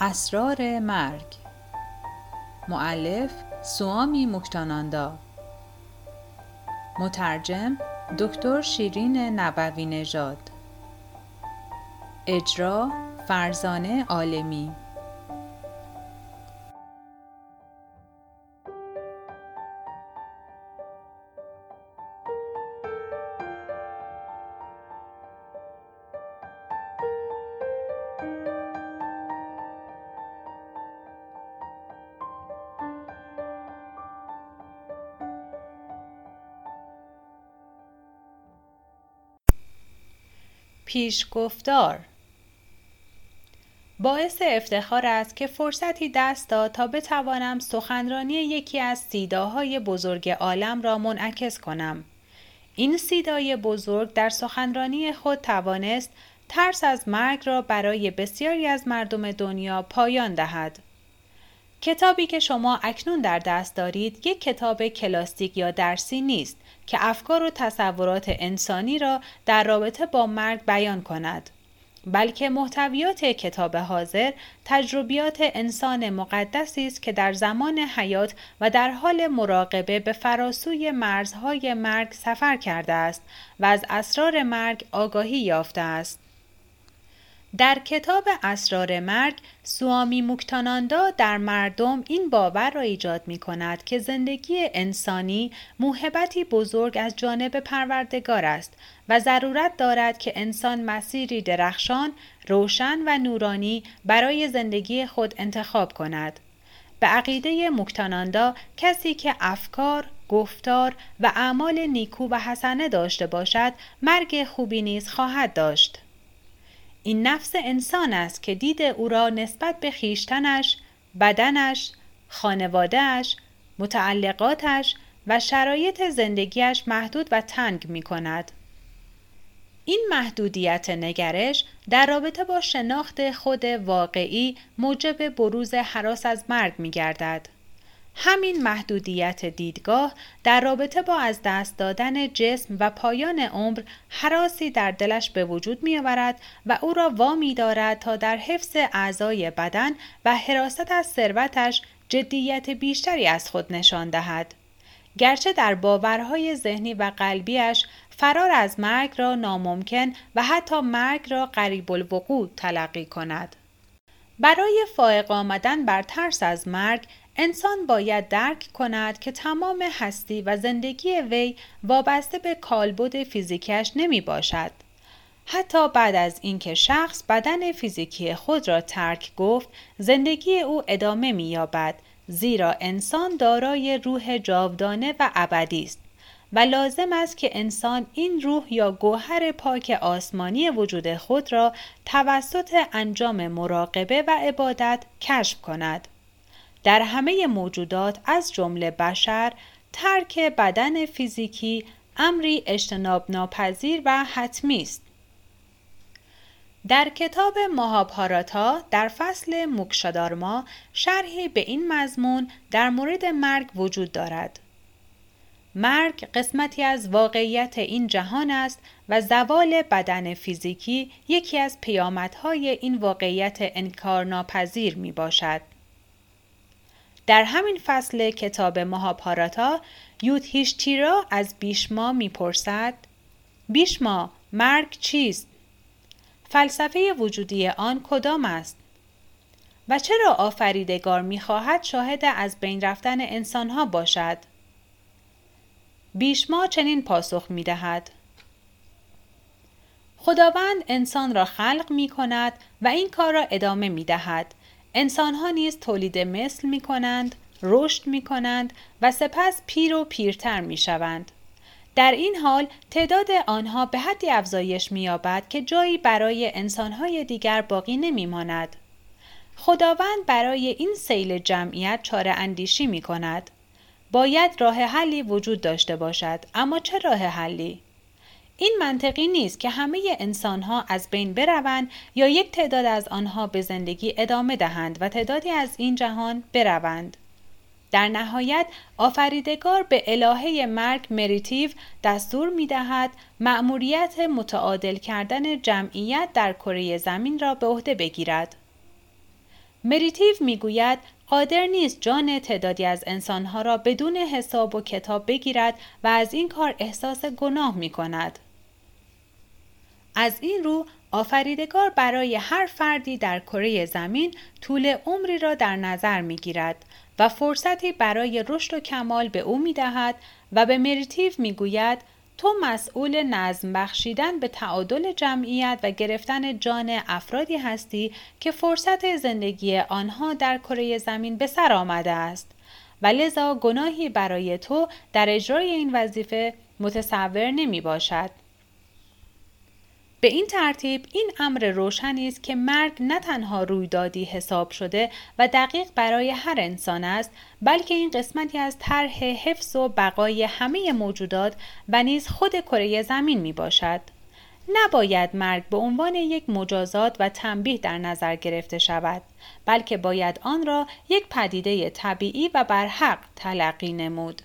اسرار مرگ. معلف سوامی مکتاناندا. مترجم دکتر شیرین نبوی نژاد. اجرا فرزانه عالمی. پیشگفتار. باعث افتخار است که فرصتی دست داد تا بتوانم سخنرانی یکی از سیداهای بزرگ عالم را منعکس کنم. این سیدای بزرگ در سخنرانی خود توانست ترس از مرگ را برای بسیاری از مردم دنیا پایان دهد. کتابی که شما اکنون در دست دارید یک کتاب کلاستیک یا درسی نیست که افکار و تصورات انسانی را در رابطه با مرگ بیان کند بلکه محتویات کتاب حاضر تجربیات انسان مقدسی است که در زمان حیات و در حال مراقبه به فراسوی مرزهای مرگ سفر کرده است و از اسرار مرگ آگاهی یافته است. در کتاب اسرار مرگ سوامی مکتاناندا در مردم این باور را ایجاد می کند که زندگی انسانی موهبتی بزرگ از جانب پروردگار است و ضرورت دارد که انسان مسیری درخشان، روشن و نورانی برای زندگی خود انتخاب کند. به عقیده مکتاناندا کسی که افکار، گفتار و اعمال نیکو و حسنه داشته باشد مرگ خوبی نیز خواهد داشت. این نفس انسان است که دید او را نسبت به خیشتنش، بدنش، خانوادهش، متعلقاتش و شرایط زندگیش محدود و تنگ می کند. این محدودیت نگرش در رابطه با شناخت خود واقعی موجب بروز حراس از مرگ می گردد. همین محدودیت دیدگاه در رابطه با از دست دادن جسم و پایان عمر حراسی در دلش به وجود می آورد و او را وامی دارد تا در حفظ اعضای بدن و حراست از ثروتش جدیت بیشتری از خود نشان دهد. گرچه در باورهای ذهنی و قلبیش فرار از مرگ را ناممکن و حتی مرگ را قریب الوقوع تلقی کند. برای فائق آمدن بر ترس از مرگ انسان باید درک کند که تمام هستی و زندگی وی وابسته به کالبد فیزیکش نمی باشد. حتی بعد از اینکه شخص بدن فیزیکی خود را ترک گفت زندگی او ادامه می یابد زیرا انسان دارای روح جاودانه و ابدی است و لازم است که انسان این روح یا گوهر پاک آسمانی وجود خود را توسط انجام مراقبه و عبادت کشف کند. در همه موجودات از جمله بشر ترک بدن فیزیکی امری اجتناب ناپذیر و حتمی است. در کتاب ماهابهاراتا در فصل موکشادارما شرحی به این مضمون در مورد مرگ وجود دارد. مرگ قسمتی از واقعیت این جهان است و زوال بدن فیزیکی یکی از پیامدهای این واقعیت انکارناپذیر می باشد. در همین فصل کتاب مهاپاراتا یودهیشتیرا از بیشما می‌پرسد بیشما مرگ چیست؟ فلسفه وجودی آن کدام است؟ و چرا آفریدگار می‌خواهد شاهد از بین رفتن انسانها باشد؟ بیشما چنین پاسخ می‌دهد خداوند انسان را خلق می کند و این کار را ادامه می دهد انسان ها نیز تولید مثل می کنند، رشد می کنند و سپس پیر و پیرتر می شوند. در این حال تعداد آنها به حدی افزایش می‌یابد که جایی برای انسانهای دیگر باقی نمیماند. خداوند برای این سیل جمعیت چاره اندیشی می کند. باید راه حلی وجود داشته باشد اما چه راه حلی؟ این منطقی نیست که همه انسان ها از بین بروند یا یک تعداد از آنها به زندگی ادامه دهند و تعدادی از این جهان بروند. در نهایت آفریدگار به الهه مرگ مریتیو دستور می دهد مأموریت متعادل کردن جمعیت در کره زمین را به عهده بگیرد. مریتیو می‌گوید قادر نیست جان تعدادی از انسانها را بدون حساب و کتاب بگیرد و از این کار احساس گناه می کند. از این رو آفریدگار برای هر فردی در کره زمین طول عمری را در نظر می گیرد و فرصتی برای رشد و کمال به او می دهد و به مریتیو می گوید تو مسئول نظم بخشیدن به تعادل جمعیت و گرفتن جان افرادی هستی که فرصت زندگی آنها در کره زمین به سر آمده است و لذا گناهی برای تو در اجرای این وظیفه متصور نمی باشد. به این ترتیب این امر روشنی است که مرگ نه تنها رویدادی حساب شده و دقیق برای هر انسان است بلکه این قسمتی از طرح حفظ و بقای همه موجودات و نیز خود کره زمین می باشد. نباید مرگ به عنوان یک مجازات و تنبیه در نظر گرفته شود بلکه باید آن را یک پدیده طبیعی و برحق تلقی نمود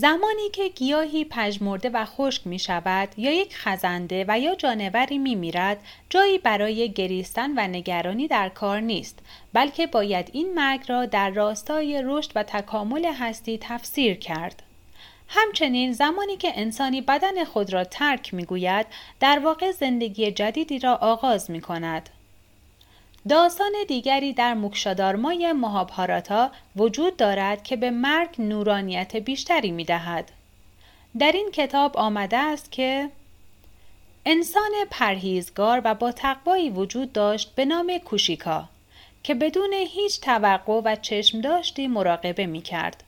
زمانی که گیاهی پژمرده و خشک می شود یا یک خزنده و یا جانوری می میرد جایی برای گریستن و نگرانی در کار نیست بلکه باید این مرگ را در راستای رشد و تکامل هستی تفسیر کرد. همچنین زمانی که انسانی بدن خود را ترک می گوید در واقع زندگی جدیدی را آغاز می کند. داستان دیگری در مکشادارمای مهابهاراتا وجود دارد که به مرگ نورانیت بیشتری می دهد. در این کتاب آمده است که انسان پرهیزگار و با تقوایی وجود داشت به نام کوشیکا که بدون هیچ توقع و چشم داشتی مراقبه می کرد.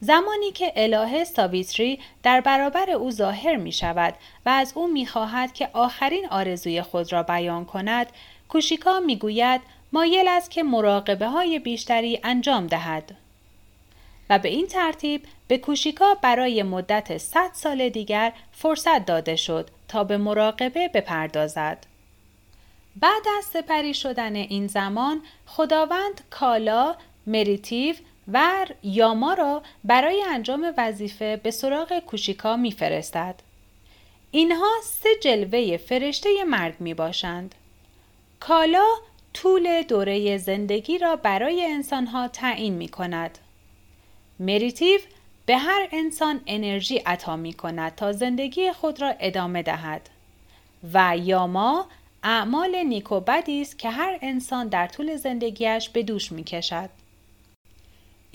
زمانی که الهه ساویتری در برابر او ظاهر می شود و از او می خواهد که آخرین آرزوی خود را بیان کند کوشیکا می‌گوید مایل است که مراقبه های بیشتری انجام دهد و به این ترتیب به کوشیکا برای مدت 100 سال دیگر فرصت داده شد تا به مراقبه بپردازد. بعد از سپری شدن این زمان خداوند کالا، مریتیو و یاما را برای انجام وظیفه به سراغ کوشیکا میفرستد. اینها سه جلوه فرشته مرگ می باشند. کالا طول دوره زندگی را برای انسانها تعیین می کند. مریتیو به هر انسان انرژی عطا می کند تا زندگی خود را ادامه دهد و یاما اعمال نیکوبدی است که هر انسان در طول زندگیش به دوش می کشد.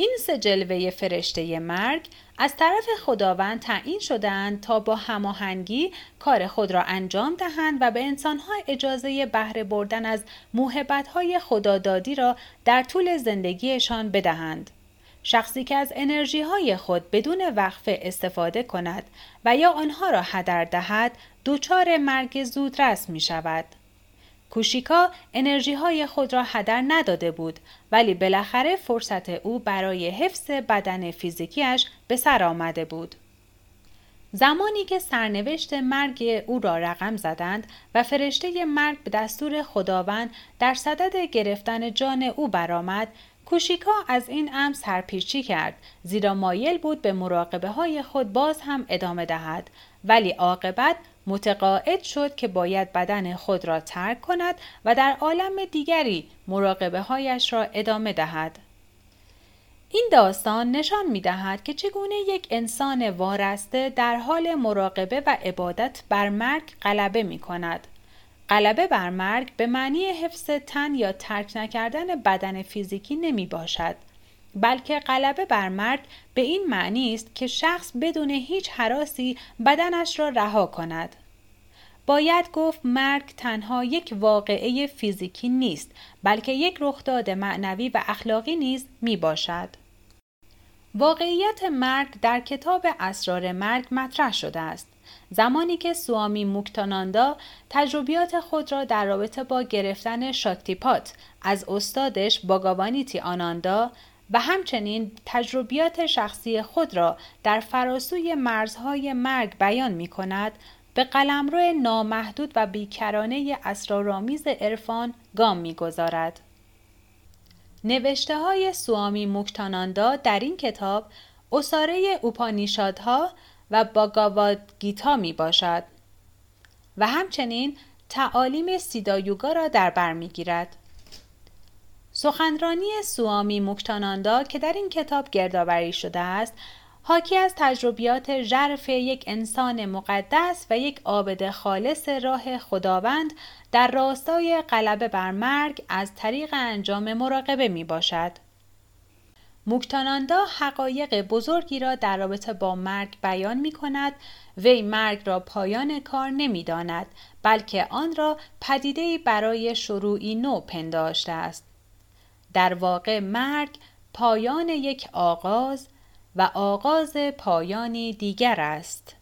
این سه جلوه فرشته مرگ از طرف خداوند تعیین شدهاند تا با هماهنگی کار خود را انجام دهند و به انسانها اجازه بهره بردن از موهبتهای خدادادی را در طول زندگیشان بدهند. شخصی که از انرژی های خود بدون وقفه استفاده کند و یا آنها را هدر دهد دچار مرگ زودرس می شود. کوشیکا انرژی های خود را هدر نداده بود ولی بالاخره فرصت او برای حفظ بدن فیزیکیش به سر آمده بود. زمانی که سرنوشت مرگ او را رقم زدند و فرشته مرگ به دستور خداوند در صدد گرفتن جان او برآمد کوشیکا از این امر سرپیچی کرد زیرا مایل بود به مراقبه های خود باز هم ادامه دهد ولی عاقبت متقاعد شد که باید بدن خود را ترک کند و در عالم دیگری مراقبه هایش را ادامه دهد. این داستان نشان می دهد که چگونه یک انسان وارسته در حال مراقبه و عبادت بر مرگ غلبه می کند. غلبه بر مرگ به معنی حفظ تن یا ترک نکردن بدن فیزیکی نمی باشد بلکه غلبه بر مرگ به این معنی است که شخص بدون هیچ حراسی بدنش را رها کند باید گفت مرگ تنها یک واقعه فیزیکی نیست بلکه یک رخداد معنوی و اخلاقی نیز می باشد. واقعیت مرگ در کتاب اسرار مرگ مطرح شده است. زمانی که سوامی موکتاناندا تجربیات خود را در رابطه با گرفتن شاکتیپات از استادش باگاوانیتی آناندا و همچنین تجربیات شخصی خود را در فراسوی مرزهای مرگ بیان می کند به قلمرو نامحدود و بیکرانه اسرارآمیز عرفان گام می‌گذارد نوشته های سوامی مکتاناندا در این کتاب اساره اوپانیشادها و باگاواد گیتا می باشد و همچنین تعالیم سیدایوگا را در بر می گیرد. سخنرانی سوامی مکتاناندا که در این کتاب گردآوری شده است حاکی از تجربیات ژرف یک انسان مقدس و یک عابد خالص راه خداوند در راستای غلبه بر مرگ از طریق انجام مراقبه می باشد. موکتاناندا حقایق بزرگی را در رابطه با مرگ بیان می کند وی مرگ را پایان کار نمی داند بلکه آن را پدیده برای شروعی نو پنداشته است در واقع مرگ پایان یک آغاز و آغاز پایانی دیگر است.